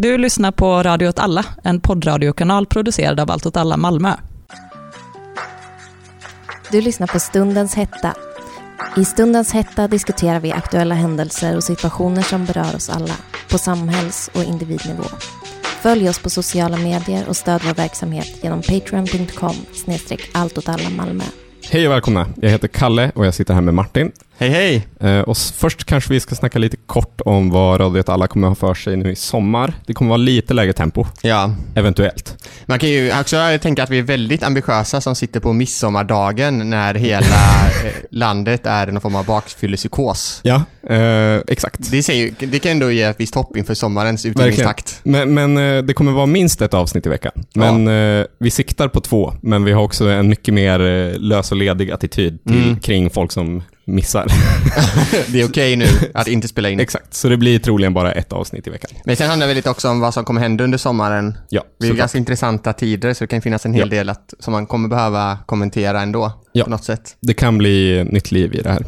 Du lyssnar på Radio åt alla, en poddradiokanal producerad av Allt åt alla Malmö. Du lyssnar på Stundens hetta. I Stundens hetta diskuterar vi aktuella händelser och situationer som berör oss alla, på samhälls och individnivå. Följ oss på sociala medier och stöd vår verksamhet genom patreon.com snedstreck Malmö. Hej och välkomna. Jag heter Kalle och jag sitter här med Martin. Hej hej! Eh, och först kanske vi ska snacka lite kort om vad Radio alla kommer ha för sig nu i sommar. Det kommer vara lite lägre tempo. Ja. Eventuellt. Man kan ju också tänka att vi är väldigt ambitiösa som sitter på midsommardagen när hela eh, landet är någon form av bakfyllepsykos. Ja, eh, exakt. Det, säger, det kan ändå ge ett visst hopp inför sommarens utgivningstakt. Men, men eh, det kommer vara minst ett avsnitt i veckan. Men ja. vi siktar på två, men vi har också en mycket mer lös och ledig attityd till, mm. kring folk som missar. det är okej okay nu att inte spela in. Exakt, så det blir troligen bara ett avsnitt i veckan. Men sen handlar det lite också om vad som kommer hända under sommaren. Ja, Det är ganska intressanta tider, så det kan finnas en hel ja. del att, som man kommer behöva kommentera ändå. Ja, på något sätt. det kan bli nytt liv i det här.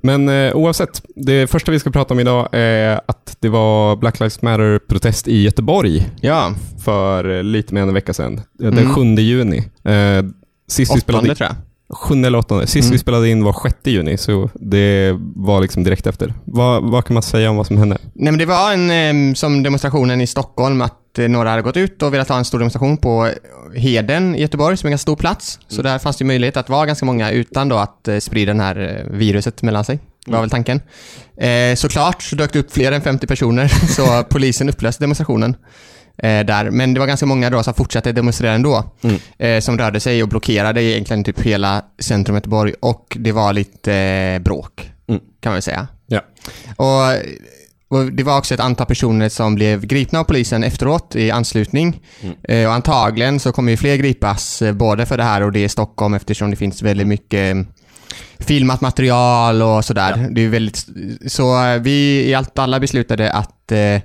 Men eh, oavsett, det första vi ska prata om idag är att det var Black Lives Matter-protest i Göteborg. Ja. För lite mer än en vecka sedan. Den mm. 7 juni. Eh, sist Åttonde, vi spelade... tror jag. 7 eller 8. Sist mm. vi spelade in var 6 juni, så det var liksom direkt efter. Vad, vad kan man säga om vad som hände? Nej, men det var en, som demonstrationen i Stockholm, att eh, några hade gått ut och velat ha en stor demonstration på Heden i Göteborg, som är en ganska stor plats. Så mm. där fanns det möjlighet att vara ganska många utan då att eh, sprida det här eh, viruset mellan sig. Det var mm. väl tanken. Eh, såklart så dök det upp fler än 50 personer, så polisen upplöste demonstrationen eh, där. Men det var ganska många då som fortsatte demonstrera ändå. Mm. Eh, som rörde sig och blockerade egentligen typ hela centrum Göteborg och det var lite eh, bråk, mm. kan man väl säga. Ja. Och, och, det var också ett antal personer som blev gripna av polisen efteråt i anslutning. Mm. Eh, och antagligen så kommer ju fler gripas, eh, både för det här och det i Stockholm eftersom det finns väldigt mycket filmat material och sådär. Ja. Det är väldigt, så eh, vi i allt alla beslutade att eh, Eh,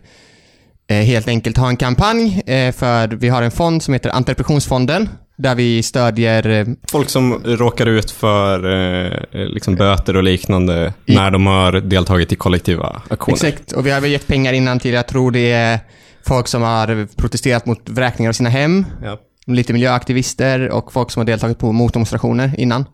helt enkelt ha en kampanj eh, för vi har en fond som heter Antirepressionsfonden där vi stödjer... Eh, Folk som råkar ut för liksom böter och liknande i, när de har deltagit i kollektiva aktioner. Exakt, och vi har väl gett pengar innan till, jag tror det är folk som har protesterat mot vräkningar av sina hem. Ja. Lite miljöaktivister och folk som har deltagit på motdemonstrationer innan.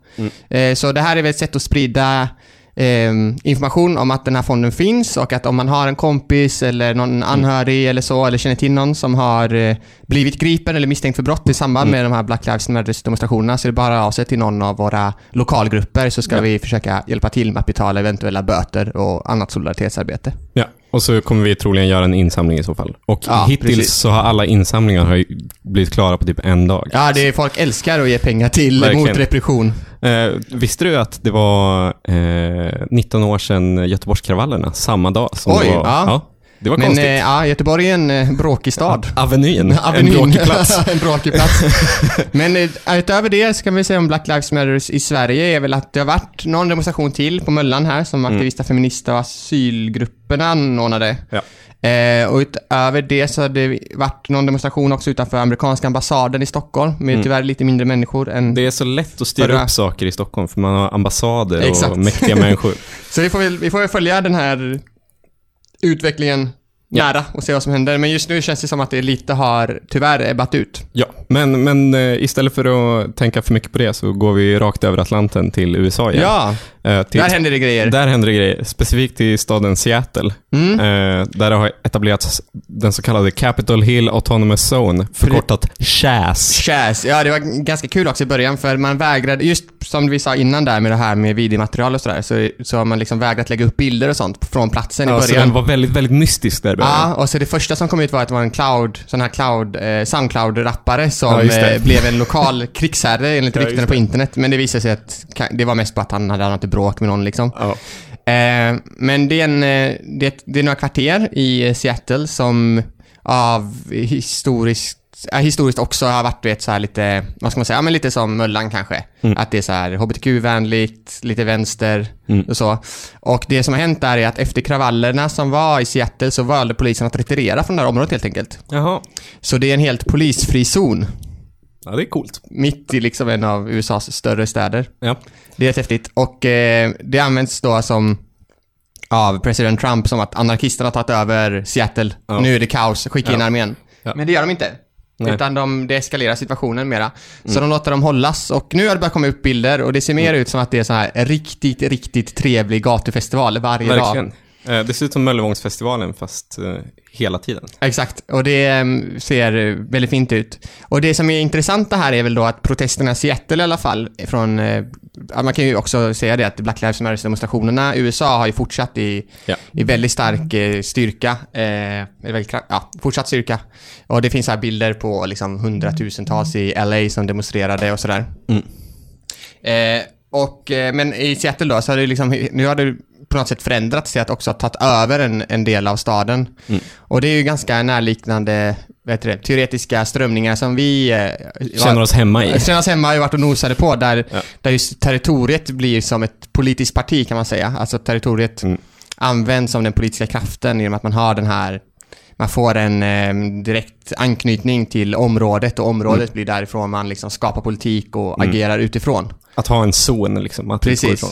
Mm. Så det här är väl ett sätt att sprida eh, information om att den här fonden finns och att om man har en kompis eller någon mm. anhörig mm. eller så, eller känner till någon som har eh, blivit gripen eller misstänkt för brott i samband mm. med de här Black Lives Matter-demonstrationerna så är det bara av sig till någon av våra lokalgrupper så ska ja. vi försöka hjälpa till med att betala eventuella böter och annat solidaritetsarbete. Ja, och så kommer vi troligen göra en insamling i så fall. Och ja, hittills precis. så har alla insamlingar har blivit klara på typ en dag. Ja, det är, folk älskar att ge pengar till Verkligen. mot repression. Eh, visste du att det var eh, 19 år sedan Göteborgskravallerna, samma dag som Oj, det var? Ja. ja. Det var Men, konstigt. Eh, ja, Göteborg är en eh, bråkig stad. Avenyn. Avenyn. En bråkig plats. en bråkig plats. Men eh, utöver det så kan vi säga om Black Lives Matter i Sverige är väl att det har varit någon demonstration till på Möllan här som mm. aktivister, feminister och asylgrupperna anordnade. Ja. Eh, och utöver det så har det varit någon demonstration också utanför amerikanska ambassaden i Stockholm med mm. tyvärr lite mindre människor än... Det är så lätt att styra upp saker i Stockholm för man har ambassader Exakt. och mäktiga människor. så vi får, väl, vi får väl följa den här utvecklingen nära och se vad som händer. Men just nu känns det som att det lite har tyvärr ebbat ut. Ja, men, men eh, istället för att tänka för mycket på det så går vi rakt över Atlanten till USA igen. Ja, eh, till, där händer det grejer. Där händer det grejer. Specifikt i staden Seattle. Mm. Eh, där det har etablerats den så kallade Capitol Hill Autonomous Zone, förkortat CHAZ. CHAZ, ja det var ganska kul också i början för man vägrade, just som vi sa innan där med det här med videomaterial och sådär, så, så har man liksom vägrat lägga upp bilder och sånt från platsen ja, i början. Så den var väldigt, väldigt mystisk där i Ja, och så det första som kom ut var att det var en cloud, sån här cloud, eh, Soundcloud-rappare som ja, eh, blev en lokal krigsherre enligt ja, ryktena på internet. Men det visade sig att det var mest på att han hade ett bråk med någon liksom. Ja. Eh, men det är, en, eh, det, det är några kvarter i Seattle som av historiskt ja, historiskt också har varit vet, så här lite, vad ska man säga, ja, men lite som Möllan kanske. Mm. Att det är så här hbtq-vänligt, lite vänster mm. och så. Och det som har hänt där är att efter kravallerna som var i Seattle så valde polisen att retirera från det här området helt enkelt. Jaha. Så det är en helt polisfri zon. Ja, det är coolt. Mitt i liksom en av USAs större städer. Ja. Det är rätt häftigt. Och eh, det används då som av president Trump som att anarkisterna har tagit över Seattle. Ja. Nu är det kaos, skicka in Ja. armén. Ja. Men det gör de inte. Nej. Utan de deeskalerar situationen mera. Så de låter dem hållas och nu har det börjat komma upp bilder och det ser mer ut som att det är så här riktigt, riktigt trevlig gatufestival varje dag. Verkligen. Eh, Det ser ut som Möllevångsfestivalen fast eh, hela tiden. Exakt, och det em, ser eh, väldigt fint ut. Och det som är intressant här är väl då att protesterna i Seattle i alla fall, från, eh, man kan ju också säga det att Black Lives Matter-demonstrationerna i USA har ju fortsatt i, Ja. i väldigt stark eh, styrka. Eh, ja, fortsatt styrka. Och det finns här bilder på liksom hundratusentals i LA som demonstrerade och sådär. Mm. Eh, och, eh, men i Seattle då, så har det liksom, nu har det på något sätt förändrats till att också ha tagit över en, en del av staden. Mm. Och det är ju ganska närliknande heter det, teoretiska strömningar som vi eh, Känner oss hemma i. Känner oss hemma ju varit och nosade på, där, Ja. där just territoriet blir som ett politiskt parti kan man säga. Alltså territoriet Mm. används som den politiska kraften genom att man har den här man får en eh, direkt anknytning till området och området Mm. blir därifrån man liksom skapar politik och agerar utifrån. Att ha en zon liksom, att Precis.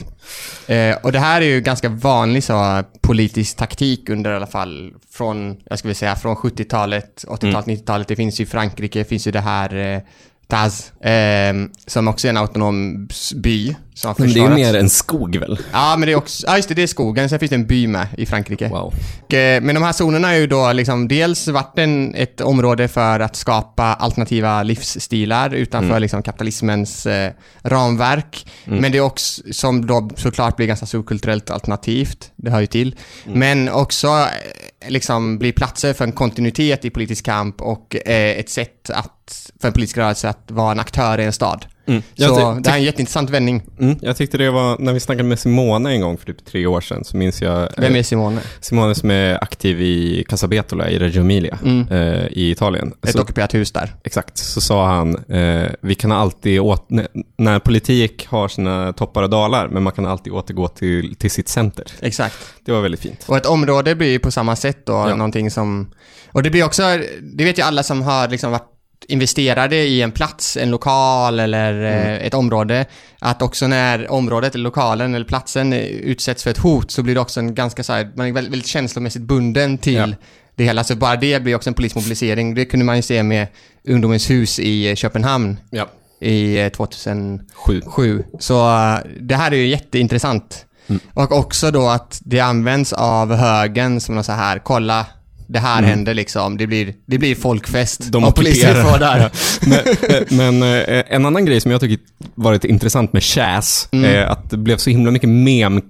Eh, och det här är ju ganska vanlig så, politisk taktik under i alla fall från, jag skulle säga, från 70-talet, 80-talet, 90-talet. Det finns ju i Frankrike, det finns ju det här eh, Taz, eh, som också är en autonom by som har Men det är ju mer en skog väl? Ja, men det är också, ja just det, det är skogen. Sen finns det en by med i Frankrike. Wow. Och, eh, Men de här zonerna har ju då liksom dels varit en, ett område för att skapa alternativa livsstilar utanför Mm. liksom kapitalismens eh, ramverk. Men det är också, som då såklart blir ganska så kulturellt alternativt, det hör ju till. Mm. Men också eh, liksom blir platser för en kontinuitet i politisk kamp och eh, ett sätt att, för en politisk rörelse att vara en aktör i en stad. Mm. Så det här är en jätteintressant vändning. mm, jag tyckte det var, när vi snackade med Simone en gång för typ tre år sedan, så minns jag Vem eh, är Simone? Simone som är aktiv i Casabetola i Reggio Emilia Mm. eh, i Italien. Ett Så- ockuperat hus där. Exakt, så sa han, eh, vi kan alltid, åt, när, när politik har sina toppar och dalar, men man kan alltid återgå till, till sitt center. Exakt. Det var väldigt fint. Och ett område blir ju på samma sätt då, Ja. någonting som... Och det blir också, det vet ju alla som har liksom varit investerade i en plats, en lokal eller Mm. eh, ett område, att också när området, eller lokalen eller platsen eh, utsätts för ett hot så blir det också en ganska så här, man är väldigt, väldigt känslomässigt bunden till Ja. det hela. Så bara det blir också en politisk mobilisering. Det kunde man ju se med Ungdomens hus i eh, Köpenhamn Ja. i eh, 2007. Sju. Så eh, det här är ju jätteintressant. Mm. Och också då att det används av högen som något så här, kolla, det här Mm. händer liksom. Det blir, det blir folkfest. De och polisen får där. men eh, men eh, en annan grej som jag tycker varit intressant med Chas Mm. är att det blev så himla mycket mem,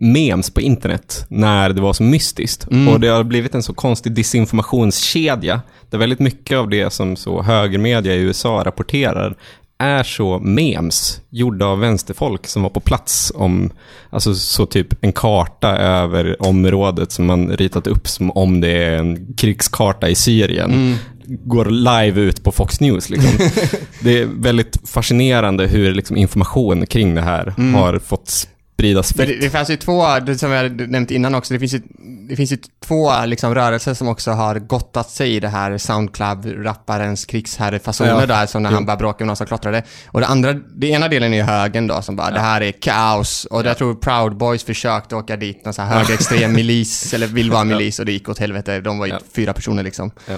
memes på internet när det var så mystiskt. Mm. Och det har blivit en så konstig disinformationskedja där väldigt mycket av det som så högermedia i USA rapporterar är så memes gjorda av vänsterfolk som var på plats om, alltså så typ en karta över området som man ritat upp som om det är en krigskarta i Syrien Mm. går live ut på Fox News. Liksom. det är väldigt fascinerande hur liksom, information kring det här Mm. har fått spridas Men det, fritt. det fanns ju två, det som jag nämnt innan också, det finns ju, det finns ju två liksom rörelser som också har gottat sig i det här Soundcloud-rapparens krigsherrefasoner Ja. där, som när Jo. han bara bråkade med någon som klottrade. Och det andra, det ena delen är ju högen då, som bara, det här är kaos. Och jag tror Proud Boys försökte åka dit, någon så här högerextrem milis, eller vill vara milis, och det gick åt helvete. De var ju Ja. fyra personer liksom. Ja.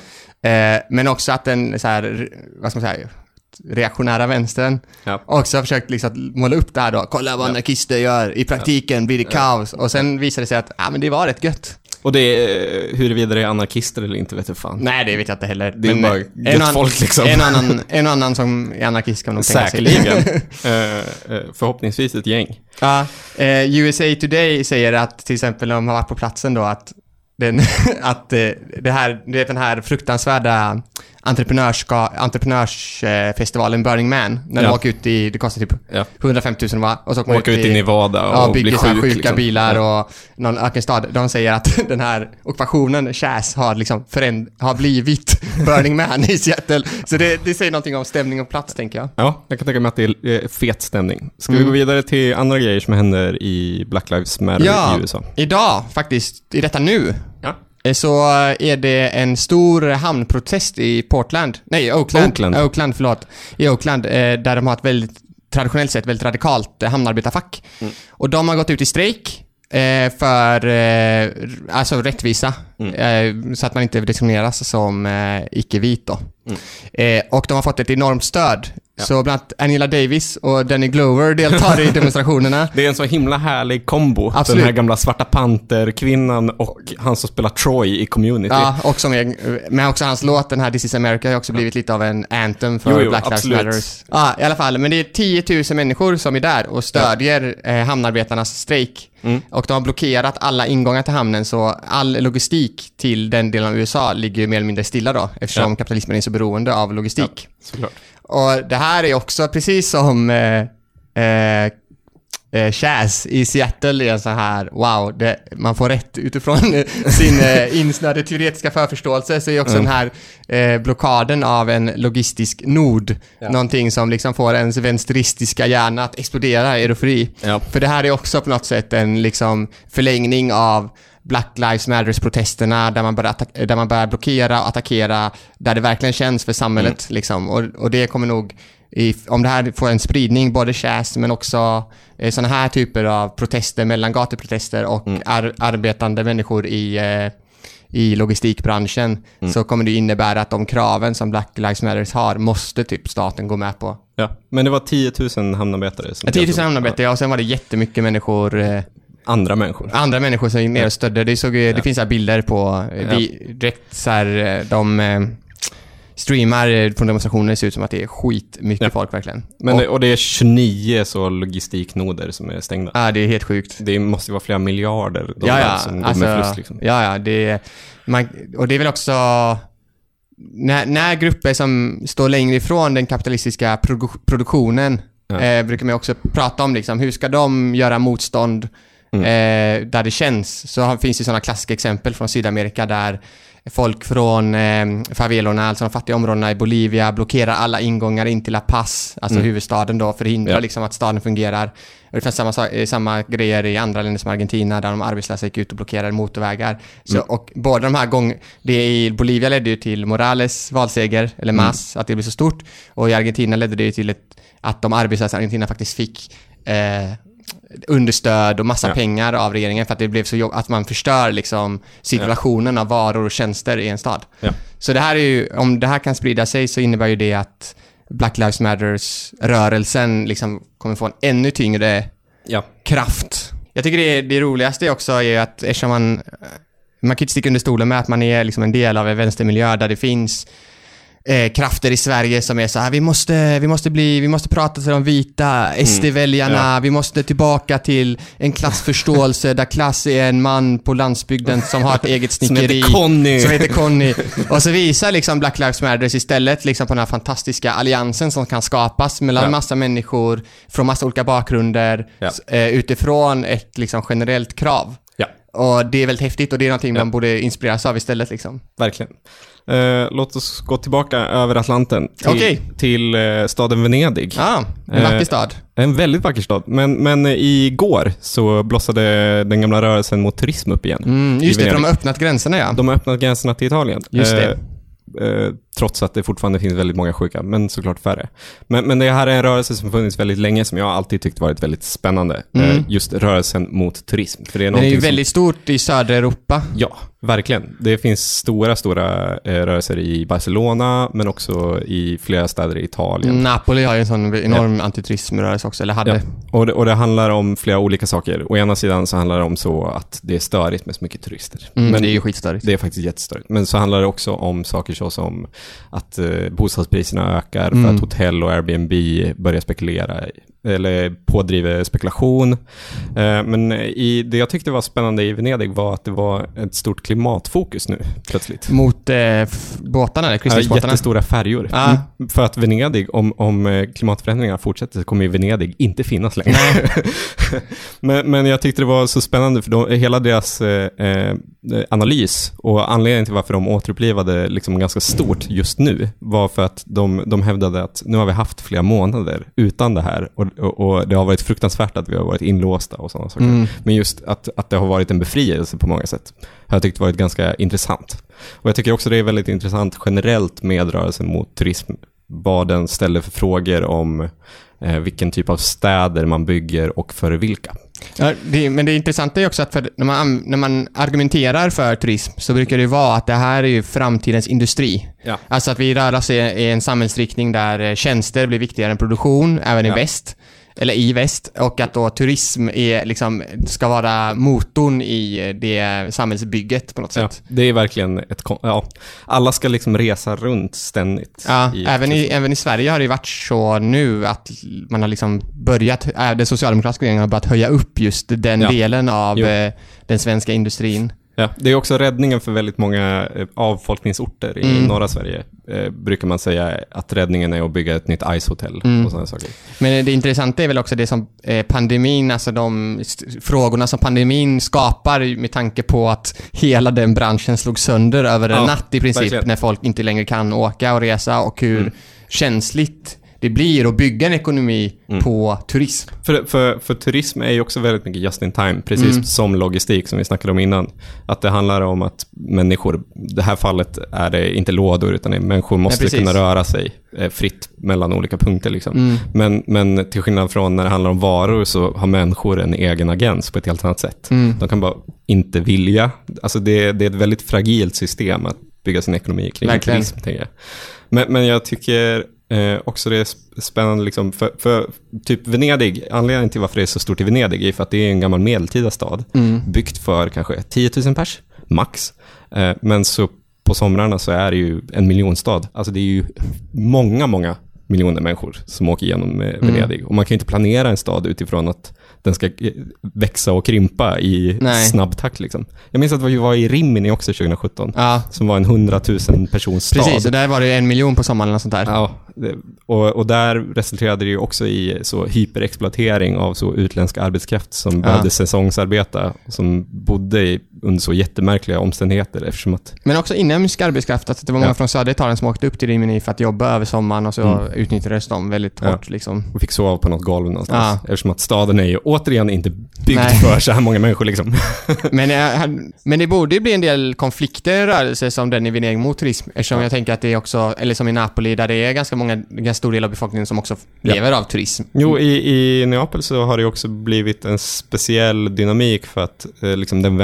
Eh, men också att den, så här, vad ska man säga, reaktionära vänstern Ja. också har försökt liksom måla upp det här då. Kolla vad Ja. anarkister gör. I praktiken blir det kaos. Och sen visade det sig att, ja men det var rätt gött. Och det är, huruvida det är anarkister eller inte vet jag fan. Nej, det vet jag inte heller. Det är bara eh, gött an- folk, liksom. En annan, en annan som är anarkist kan nog tänka sig. Säkerligen. Eh, eh, förhoppningsvis ett gäng. Ja, eh, USA Today säger att till exempel när de har varit på platsen då att den, att eh, det här, du vet den här fruktansvärda entreprenörska, entreprenörsfestivalen Burning Man, när Ja. de åker ut i, det kostar typ Ja. 150 000 va? Och så åker ut i Nevada och Ja, bli bygger så här sjuk. sjuka liksom. bilar Ja. och någon ökenstad. De säger att den här ockupationen, Chas, har liksom föränd- har blivit Burning Man i Seattle. Så det, det säger någonting om stämning och plats, tänker jag. Ja, jag kan tänka mig att det är eh, fet stämning. Ska vi Mm. gå vidare till andra grejer som händer i Black Lives Matter Ja. i USA? Idag, faktiskt, i detta nu, Ja. Eh, så är det en stor hamnprotest i Portland. Nej, Oakland. Oakland. Oakland, förlåt. I Oakland, eh, där de har ett väldigt, traditionellt sett, väldigt radikalt eh, hamnarbetarfack. Mm. Och de har gått ut i strejk eh, för eh, alltså rättvisa. Mm. Eh, så att man inte diskrimineras som eh, icke-vit då. Mm. Eh, och de har fått ett enormt stöd Ja. Så bland annat Angela Davis och Danny Glover deltar i demonstrationerna. Det är en så himla härlig kombo. Absolut. Den här gamla Svarta Panter-kvinnan och han som spelar Troy i Community. Ja, och som är, men också hans låt, den här This is America, har också blivit lite av en anthem för jo, jo, Black Lives Matter. Ja, i alla fall. Men det är 10 000 människor som är där och stödjer ja. eh, hamnarbetarnas strejk. Mm. Och de har blockerat alla ingångar till hamnen så all logistik till den delen av USA ligger mer eller mindre stilla då eftersom ja. kapitalismen är så beroende av logistik. Ja, såklart. Och det här är också precis som eh, eh, eh, Chaz i Seattle är så här, wow, det, man får rätt utifrån sin eh, insnöade teoretiska förförståelse så är också mm. den här eh, blockaden av en logistisk nod ja. någonting som liksom får ens vänsteristiska hjärna att explodera i eufori. Ja. För det här är också på något sätt en liksom förlängning av Black Lives Matters-protesterna där man, börjar där man börjar blockera och attackera där det verkligen känns för samhället. Mm. Liksom. Och, och det kommer nog, i, om det här får en spridning, både Chas men också eh, sådana här typer av protester, mellan gatuprotester och mm. ar, arbetande människor i eh, i logistikbranschen mm. så kommer det innebära att de kraven som Black Lives Matters har måste typ staten gå med på. Ja, men det var 10 000 hamnarbetare som 10 000 hamnarbetare, ja. och sen var det jättemycket människor eh, Andra människor. Andra människor som gick ner och stödde. Det, såg, det finns så bilder på, vi, direkt så här, de eh, streamar från demonstrationer. Ser ut som att det är skitmycket ja. folk verkligen. Men och, det, och det är 29 så logistiknoder som är stängda. Ja, det är helt sjukt. Det måste ju vara flera miljarder dollar ja, ja. som går alltså, med förlust liksom. Ja, ja. Det, man, och det är väl också... När, när grupper som står längre ifrån den kapitalistiska produ produktionen ja. eh, brukar man också prata om liksom, hur ska de göra motstånd Mm. Eh, där det känns. Så finns det sådana klassiska exempel från Sydamerika där folk från eh, favelorna, alltså de fattiga områdena i Bolivia, blockerar alla ingångar in till La Paz, alltså mm. huvudstaden då, förhindrar ja. liksom att staden fungerar. Och det finns samma, eh, samma grejer i andra länder som Argentina, där de arbetslösa gick ut och blockerade motorvägar. Så, mm. Och båda de här gångerna, det i Bolivia ledde ju till Morales valseger, eller mm. Mas, mm. att det blev så stort. Och i Argentina ledde det ju till ett, att de arbetslösa i Argentina faktiskt fick eh, understöd och massa ja. pengar av regeringen för att det blev så jobb att man förstör liksom cirkulationen ja. av varor och tjänster i en stad. Ja. Så det här är ju, om det här kan sprida sig så innebär ju det att Black Lives Matters-rörelsen liksom kommer få en ännu tyngre kraft. Jag tycker det, det roligaste också är att eftersom man man kan inte sticka under stolen med att man är liksom en del av en vänstermiljö där det finns eh, krafter i Sverige som är så här, vi måste, vi måste bli, vi måste prata till de vita SD-väljarna, mm. ja. vi måste tillbaka till en klassförståelse där klass är en man på landsbygden som har ett eget snickeri. som heter Conny. Som heter Conny. Och så visar liksom Black Lives Matter istället liksom på den här fantastiska alliansen som kan skapas mellan ja. massa människor från massa olika bakgrunder ja. eh, utifrån ett liksom generellt krav. Ja. Och det är väldigt häftigt och det är någonting man borde inspireras av istället liksom. Verkligen. Eh, låt oss gå tillbaka över Atlanten till, okay. till eh, staden Venedig. Ah, en vacker eh, stad. En väldigt vacker stad. Men, men igår så blossade den gamla rörelsen mot turism upp igen. Mm, just det, för de har öppnat gränserna ja. De har öppnat gränserna till Italien. Just det. Eh, trots att det fortfarande finns väldigt många sjuka, men såklart färre. Men, men det här är en rörelse som funnits väldigt länge, som jag alltid tyckt varit väldigt spännande. Mm. Eh, just rörelsen mot turism. För det är Den är ju väldigt stort i södra Europa. Ja, verkligen. Det finns stora, stora eh, rörelser i Barcelona, men också i flera städer i Italien. Napoli har ju en sån enorm ja. antiturismrörelse också, eller hade. Ja. Och, det, och det handlar om flera olika saker. Å ena sidan så handlar det om så att det är störigt med så mycket turister. Mm, men det är ju skitstörigt. Det är faktiskt jättestörigt. Men så handlar det också om saker såsom att eh, bostadspriserna ökar mm. för att hotell och Airbnb börjar spekulera eller pådriver spekulation. Eh, men i, det jag tyckte var spännande i Venedig var att det var ett stort klimatfokus nu plötsligt. Mot eh, båtarna, kryssningsbåtarna? Ja, jättestora färjor. Ah. Mm. För att Venedig, om, om eh, klimatförändringarna fortsätter så kommer ju Venedig inte finnas längre. men, men jag tyckte det var så spännande för de, hela deras eh, eh, analys och anledningen till varför de återupplivade liksom ganska stort just nu var för att de, de hävdade att nu har vi haft flera månader utan det här och och, och, det har varit fruktansvärt att vi har varit inlåsta och sådana saker. Mm. Men just att, att det har varit en befrielse på många sätt jag tyckt varit ganska intressant. Och jag tycker också det är väldigt intressant generellt med rörelsen mot turism, vad den ställer för frågor om eh, vilken typ av städer man bygger och för vilka. Ja, det, men det intressanta är också att när, man, när man argumenterar för turism så brukar det vara att det här är framtidens industri. Ja. Alltså att vi rör oss i, i en samhällsriktning där eh, tjänster blir viktigare än produktion, även i Ja. väst. Eller i väst. Och att då turism är, liksom, ska vara motorn i det samhällsbygget på något Ja, sätt. det är verkligen ett... Ja, alla ska liksom resa runt ständigt. Ja, i- även, i, även i Sverige har det varit så nu att man har liksom börjat, äh, den socialdemokratiska regeringen har börjat höja upp just den Ja. delen av Jo. eh, den svenska industrin. Ja, det är också räddningen för väldigt många eh, avfolkningsorter i Mm. norra Sverige. Eh, brukar man säga att räddningen är att bygga ett nytt ishotell Mm. och sådana saker. Men det intressanta är väl också det som eh, pandemin, alltså de frågorna som pandemin skapar med tanke på att hela den branschen slog sönder över en Ja, natt i princip verkligen. när folk inte längre kan åka och resa och hur Mm. känsligt det blir att bygga en ekonomi Mm. på turism. För, för, för turism är ju också väldigt mycket just in time, precis Mm. som logistik som vi snackade om innan. Att det handlar om att människor, i det här fallet är det inte lådor, utan människor måste precis. kunna röra sig eh, fritt mellan olika punkter. Liksom. Mm. Men, men till skillnad från när det handlar om varor så har människor en egen agens på ett helt annat sätt. Mm. De kan bara inte vilja. Alltså det, det är ett väldigt fragilt system att bygga sin ekonomi kring Verkligen. turism. Men, men jag tycker eh, också det är sp- spännande, liksom, för, för typ Venedig, anledningen till varför det är så stort i Venedig är för att det är en gammal medeltida stad, Mm. byggt för kanske 10 000 pers, max. Eh, men så på somrarna så är det ju en miljonstad. Alltså det är ju många, många miljoner människor som åker igenom eh, Mm. Venedig. Och man kan ju inte planera en stad utifrån att den ska växa och krympa i Nej. snabb takt. Liksom. Jag minns att vi var i Rimini också 2017, Ja, som var en 100 000 persons stad. precis. Och där var det en miljon på sommaren eller något sånt där. Ja, och, och där resulterade det ju också i så hyperexploatering av så utländsk arbetskraft som behövde säsongsarbeta, som bodde i, under så jättemärkliga omständigheter eftersom att, Men också inhemsk arbetskraft. Alltså det var många Ja. från södra Italien som åkte upp till Rimini för att jobba över sommaren och så Mm. utnyttjades de väldigt Ja. hårt. Liksom. och fick sova på något golv någonstans. Ja. Eftersom att staden är ju återigen inte byggd Nej. för så här många människor liksom. Men, eh, men det borde ju bli en del konflikter i rörelse som den i Venedig mot turism. Eftersom Ja. jag tänker att det är också, eller som i Napoli där det är ganska många, ganska stor del av befolkningen som också lever av turism. Jo, i, i Neapel så har det också blivit en speciell dynamik för att eh, liksom den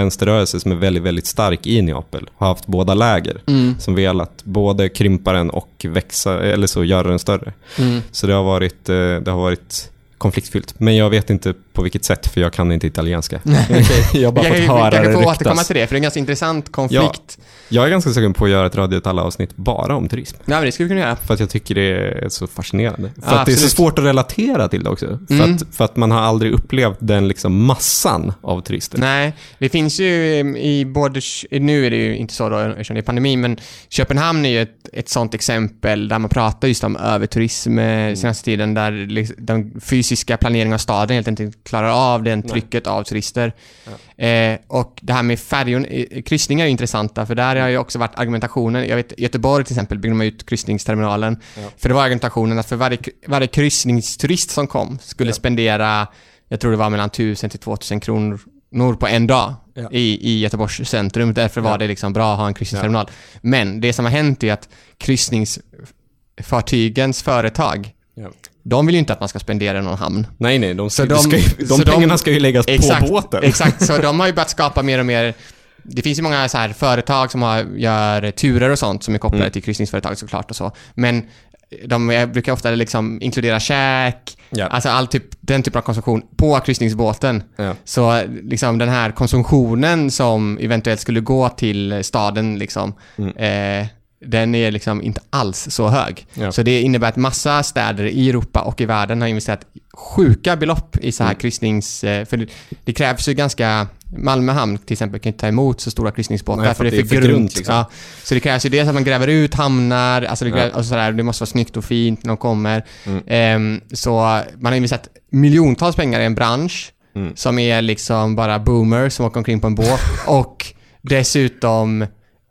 vänsterrörelse som är väldigt, väldigt stark i Neapel har haft båda läger. Mm. Som velat både krympa den och växa, eller så göra den större. Mm. Så det har varit, eh, det har varit konfliktfyllt. Men jag vet inte på vilket sätt, för jag kan inte italienska. jag har bara Jag, fått jag, höra jag det kan få återkomma ryktas. till det, för det är en ganska intressant konflikt. Jag är ganska sugen på att göra ett Radio åt alla avsnitt bara om turism. Ja, men det skulle vi kunna göra. För att jag tycker det är så fascinerande. För Ja, att det är så svårt att relatera till det också. För, Mm. att, för att man har aldrig upplevt den liksom massan av turister. Nej, det finns ju eh, i både, nu är det ju inte så då eftersom det är pandemi, men Köpenhamn är ju ett, ett sånt exempel där man pratar just om överturism Mm. eh, senaste tiden, där liksom den fysiska planeringen av staden helt enkelt klarar av den Nej. trycket av turister. Eh, och det här med färjor, eh, kryssningar är intressanta, för där har ju också varit argumentationen, jag vet Göteborg till exempel byggde man ut kryssningsterminalen, Ja. för det var argumentationen att för varje, varje kryssningsturist som kom skulle Ja. spendera, jag tror det var mellan 1000 till 2000 kronor Nor på en dag Ja. i, i Göteborgs centrum. Därför var Ja. det liksom bra att ha en kryssningsterminal. Men det som har hänt är att kryssningsfartygens företag, Ja. De vill ju inte att man ska spendera i någon hamn. Nej, nej, de, Så de- ska ju, de så de- pengarna ska ju läggas Exakt, på båten. Exakt, så de har ju börjat skapa mer och mer det finns ju många så här företag som har, gör turer och sånt som är kopplade Mm. till kryssningsföretag såklart och så. Men de brukar ofta liksom inkludera käk, Ja. alltså all typ, den typen av konsumtion på kryssningsbåten. Ja. Så liksom den här konsumtionen som eventuellt skulle gå till staden liksom, Mm. eh, den är liksom inte alls så hög. Ja. Så det innebär att massa städer i Europa och i världen har investerat sjuka belopp i så här Mm. kryssnings... eh, För det, det krävs ju ganska... Malmö hamn till exempel kan inte ta emot så stora kryssningsbåtar Nej, för det är för, grunt. liksom. Ja. Så det krävs ju dels att man gräver ut hamnar, alltså det, Ja. krävs, och sådär, det måste vara snyggt och fint när de kommer. Mm. Ehm, så man har investerat miljontals pengar i en bransch Mm. som är liksom bara boomers som åker omkring på en båt och dessutom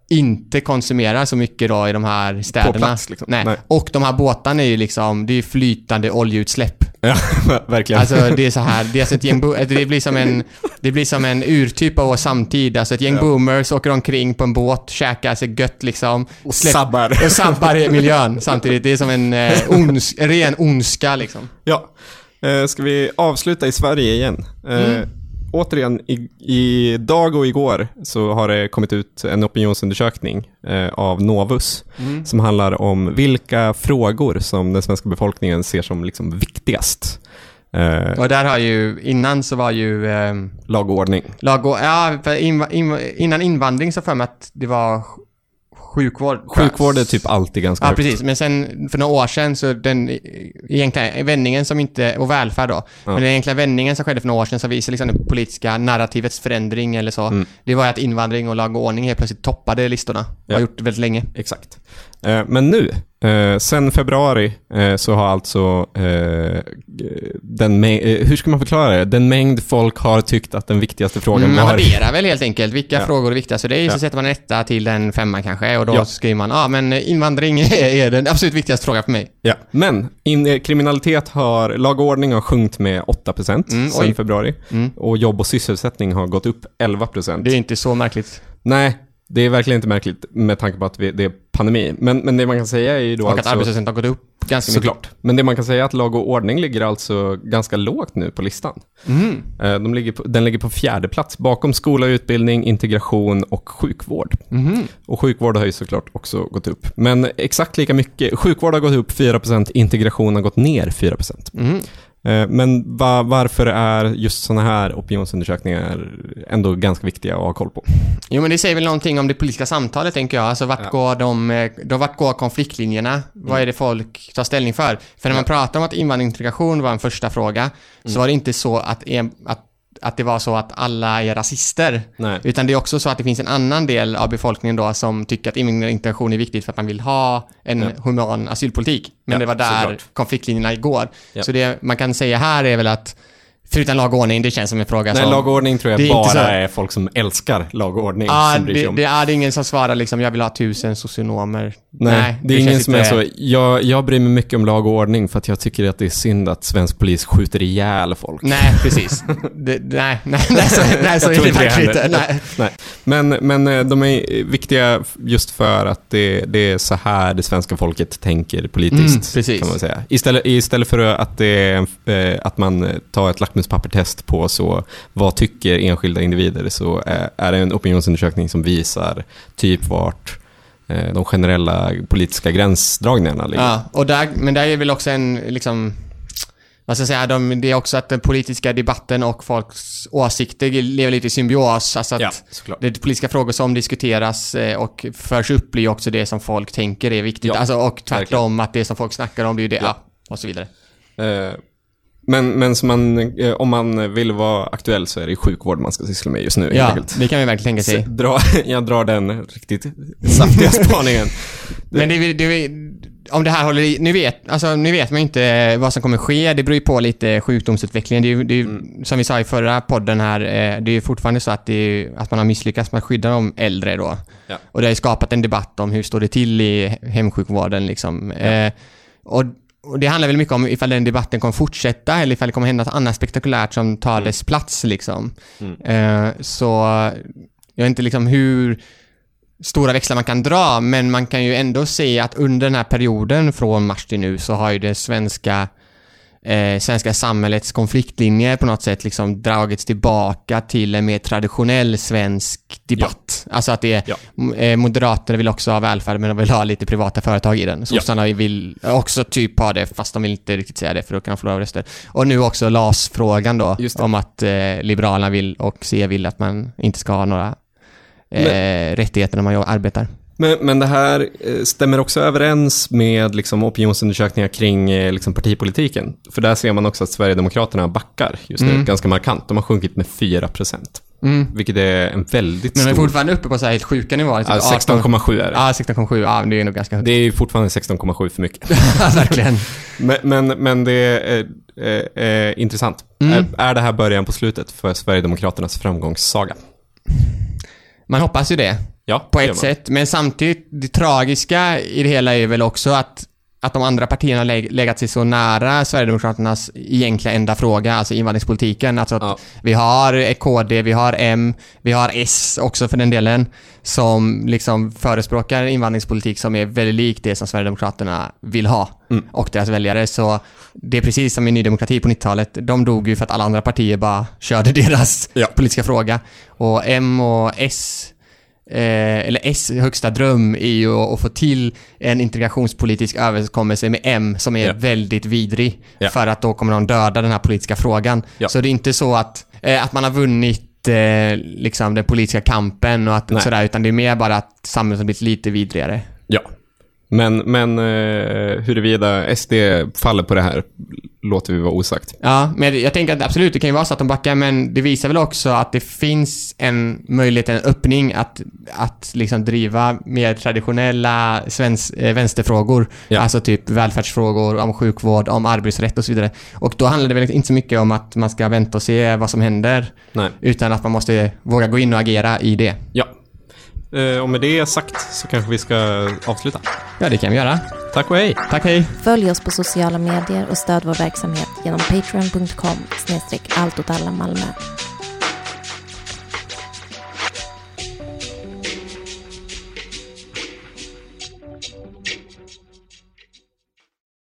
inte konsumerar så mycket då i de här städerna. På plats liksom. Nej. Nej. Och de här båtarna är ju liksom, det är flytande oljeutsläpp. Ja, verkligen. Alltså det är så här, det är alltså ett gäng det blir som en, det blir som en urtyp av vår samtid. Alltså ett gäng Ja. boomers åker omkring på en båt, käkar sig gött liksom. och släpp- sabbar. Och sabbar miljön samtidigt. Det är som en, eh, ons, en ren ondska liksom. Ja. Eh, ska vi avsluta i Sverige igen? Eh, Mm. Återigen, i, idag och igår så har det kommit ut en opinionsundersökning eh, av Novus mm. som handlar om vilka frågor som den svenska befolkningen ser som liksom viktigast. Eh, och där har ju, innan så var ju... Eh, lag och ordning. Lag och, ja, för in, in, innan invandring så för mig att det var sjukvård. Sjukvård är typ alltid ganska Ja, högt. precis. Men sen för några år sedan så den egentligen vändningen som inte, och välfärd då. Ja. Men den egentliga vändningen som skedde för några år sedan som visar liksom det politiska narrativets förändring eller så. Mm. Det var att invandring och lag och ordning helt plötsligt toppade listorna. Ja. Har gjort väldigt länge. Exakt. Eh, men nu, eh, sen februari, eh, så har alltså den hur ska man förklara det? Den mängd folk har tyckt att den viktigaste frågan mm, var... Man värderar väl helt enkelt vilka ja. frågor är viktigast. Det är ju så sätter man en etta till en femma kanske och då ja. skriver man, ja ah, men invandring är den absolut viktigaste frågan för mig. Ja, men in, kriminalitet har, lag och ordning har sjunkit med 8% mm, sen februari. Mm. Och jobb och sysselsättning har gått upp 11%. Det är inte så märkligt. Nej, det är verkligen inte märkligt med tanke på att vi, det är pandemi. Men, men det man kan säga är ju då Och alltså... att arbetslösheten har gått upp ganska mycket. Såklart. Men det man kan säga är att lag och ordning ligger alltså ganska lågt nu på listan. Mm. De ligger på, den ligger på fjärde plats bakom skola, utbildning, integration och sjukvård. Mm. Och sjukvård har ju såklart också gått upp. Men exakt lika mycket. Sjukvård har gått upp 4%, integration har gått ner 4%. Mm. Eh, men va, varför är just sådana här opinionsundersökningar ändå ganska viktiga att ha koll på? Jo, men det säger väl någonting om det politiska samtalet, tänker jag. Alltså, vart, ja. går, de, eh, då, vart går konfliktlinjerna? Mm. Vad är det folk tar ställning för? För när man pratar om att invandring och integration var en första fråga, mm. så var det inte så att, att att det var så att alla är rasister. Nej. Utan det är också så att det finns en annan del av befolkningen då som tycker att integration är viktigt för att man vill ha en ja. human asylpolitik. Men ja, det var där såklart. konfliktlinjerna går. Ja. Så det man kan säga här är väl att Förutom lag och ordning, det känns som en fråga Nej, som... lag och ordning tror jag bara så... är folk som älskar lag och ordning ah, som bryr sig om. Det, är ingen som svarar liksom, jag vill ha tusen socionomer. Nej, Nej det, det är ingen som är så. Jag, jag bryr mig mycket om lag och ordning för att jag tycker att det är synd att svensk polis skjuter ihjäl folk. Nej, precis. det, nej, nej, nej, så, nej, så är det verkligen inte. Nej. nej. Men, men eh, de är viktiga just för att det, det är så här det svenska folket tänker politiskt. Mm, kan man säga. Istället, istället för att, det är, eh, att man tar ett lackmuspappertest på så vad tycker enskilda individer så är, är det en opinionsundersökning som visar typ vart Eh, de generella politiska gränsdragningarna ligger. Ja, och där, men där är väl också en, liksom, vad ska jag säga, de, det är också att den politiska debatten och folks åsikter lever lite i symbios. Alltså att ja, det politiska frågor som diskuteras eh, och förs upp blir också det som folk tänker är viktigt. Ja, alltså, och tvärtom, verkligen. att det som folk snackar om blir det, ja, och så vidare. Eh, men, men man, eh, om man vill vara aktuell så är det sjukvård man ska syssla med just nu. Ja, det kan vi verkligen tänka sig. Dra, jag drar den riktigt saftiga spaningen. men det, det, om det här håller i, nu vet, alltså, nu vet man ju inte vad som kommer ske. Det beror ju på lite sjukdomsutvecklingen. Det är, det är, mm. Som vi sa i förra podden här, eh, det är ju fortfarande så att, det är, att man har misslyckats med att skydda de äldre då. Ja. Och det har ju skapat en debatt om hur står det till i hemsjukvården liksom. Ja. Eh, och och det handlar väl mycket om ifall den debatten kommer fortsätta eller ifall det kommer hända något annat spektakulärt som tar mm. dess plats liksom. Mm. Uh, så jag vet inte liksom hur stora växlar man kan dra, men man kan ju ändå se att under den här perioden från mars till nu så har ju det svenska eh, svenska samhällets konfliktlinjer på något sätt liksom dragits tillbaka till en mer traditionell svensk debatt. Ja. Alltså att det är, ja. eh, Moderaterna vill också ha välfärd men de vill ha lite privata företag i den. Sossarna ja. vill också typ ha det fast de vill inte riktigt säga det för då kan de förlora röster. Och nu också LAS-frågan då om att eh, Liberalerna vill och C vill att man inte ska ha några eh, rättigheter när man arbetar. Men, men det här eh, stämmer också överens med liksom, opinionsundersökningar kring eh, liksom, partipolitiken. För där ser man också att Sverigedemokraterna backar just nu mm. ganska markant. De har sjunkit med 4 procent. Mm. Vilket är en väldigt stor... Men de är fortfarande uppe på så här helt sjuka nivåer. Typ ja, 16,7 är det. Ja, 16,7. Ja, det är nog ganska. Det är fortfarande 16,7 för mycket. Verkligen. men, men, men, det är, är, är intressant. Mm. Är, är det här början på slutet för Sverigedemokraternas framgångssaga? Man hoppas ju det. Ja, på ett sätt. Men samtidigt, det tragiska i det hela är väl också att att de andra partierna leg legat sig så nära Sverigedemokraternas egentliga enda fråga, alltså invandringspolitiken. Alltså att ja. vi har KD, vi har M, vi har S också för den delen, som liksom förespråkar invandringspolitik som är väldigt lik det som Sverigedemokraterna vill ha mm. och deras väljare. Så det är precis som i Ny Demokrati på 90-talet. De dog ju för att alla andra partier bara körde deras ja. politiska fråga. Och M och S Eh, eller S högsta dröm är ju att få till en integrationspolitisk överenskommelse med M som är yeah. väldigt vidrig. Yeah. För att då kommer de döda den här politiska frågan. Yeah. Så det är inte så att, eh, att man har vunnit eh, liksom den politiska kampen och att sådär, utan det är mer bara att samhället har blivit lite vidrigare. Ja. Men, men eh, huruvida SD faller på det här låter vi vara osagt. Ja, men jag tänker att absolut, det kan ju vara så att de backar, men det visar väl också att det finns en möjlighet, en öppning att, att liksom driva mer traditionella svensk, eh, vänsterfrågor. Ja. Alltså typ välfärdsfrågor, om sjukvård, om arbetsrätt och så vidare. Och då handlar det väl inte så mycket om att man ska vänta och se vad som händer. Nej. Utan att man måste våga gå in och agera i det. Ja, och med det sagt så kanske vi ska avsluta. Ja, det kan vi göra. Tack och hej. Tack, hej. Följ oss på sociala medier och stöd vår verksamhet genom patreon.com snedstreck allt åt alla Malmö.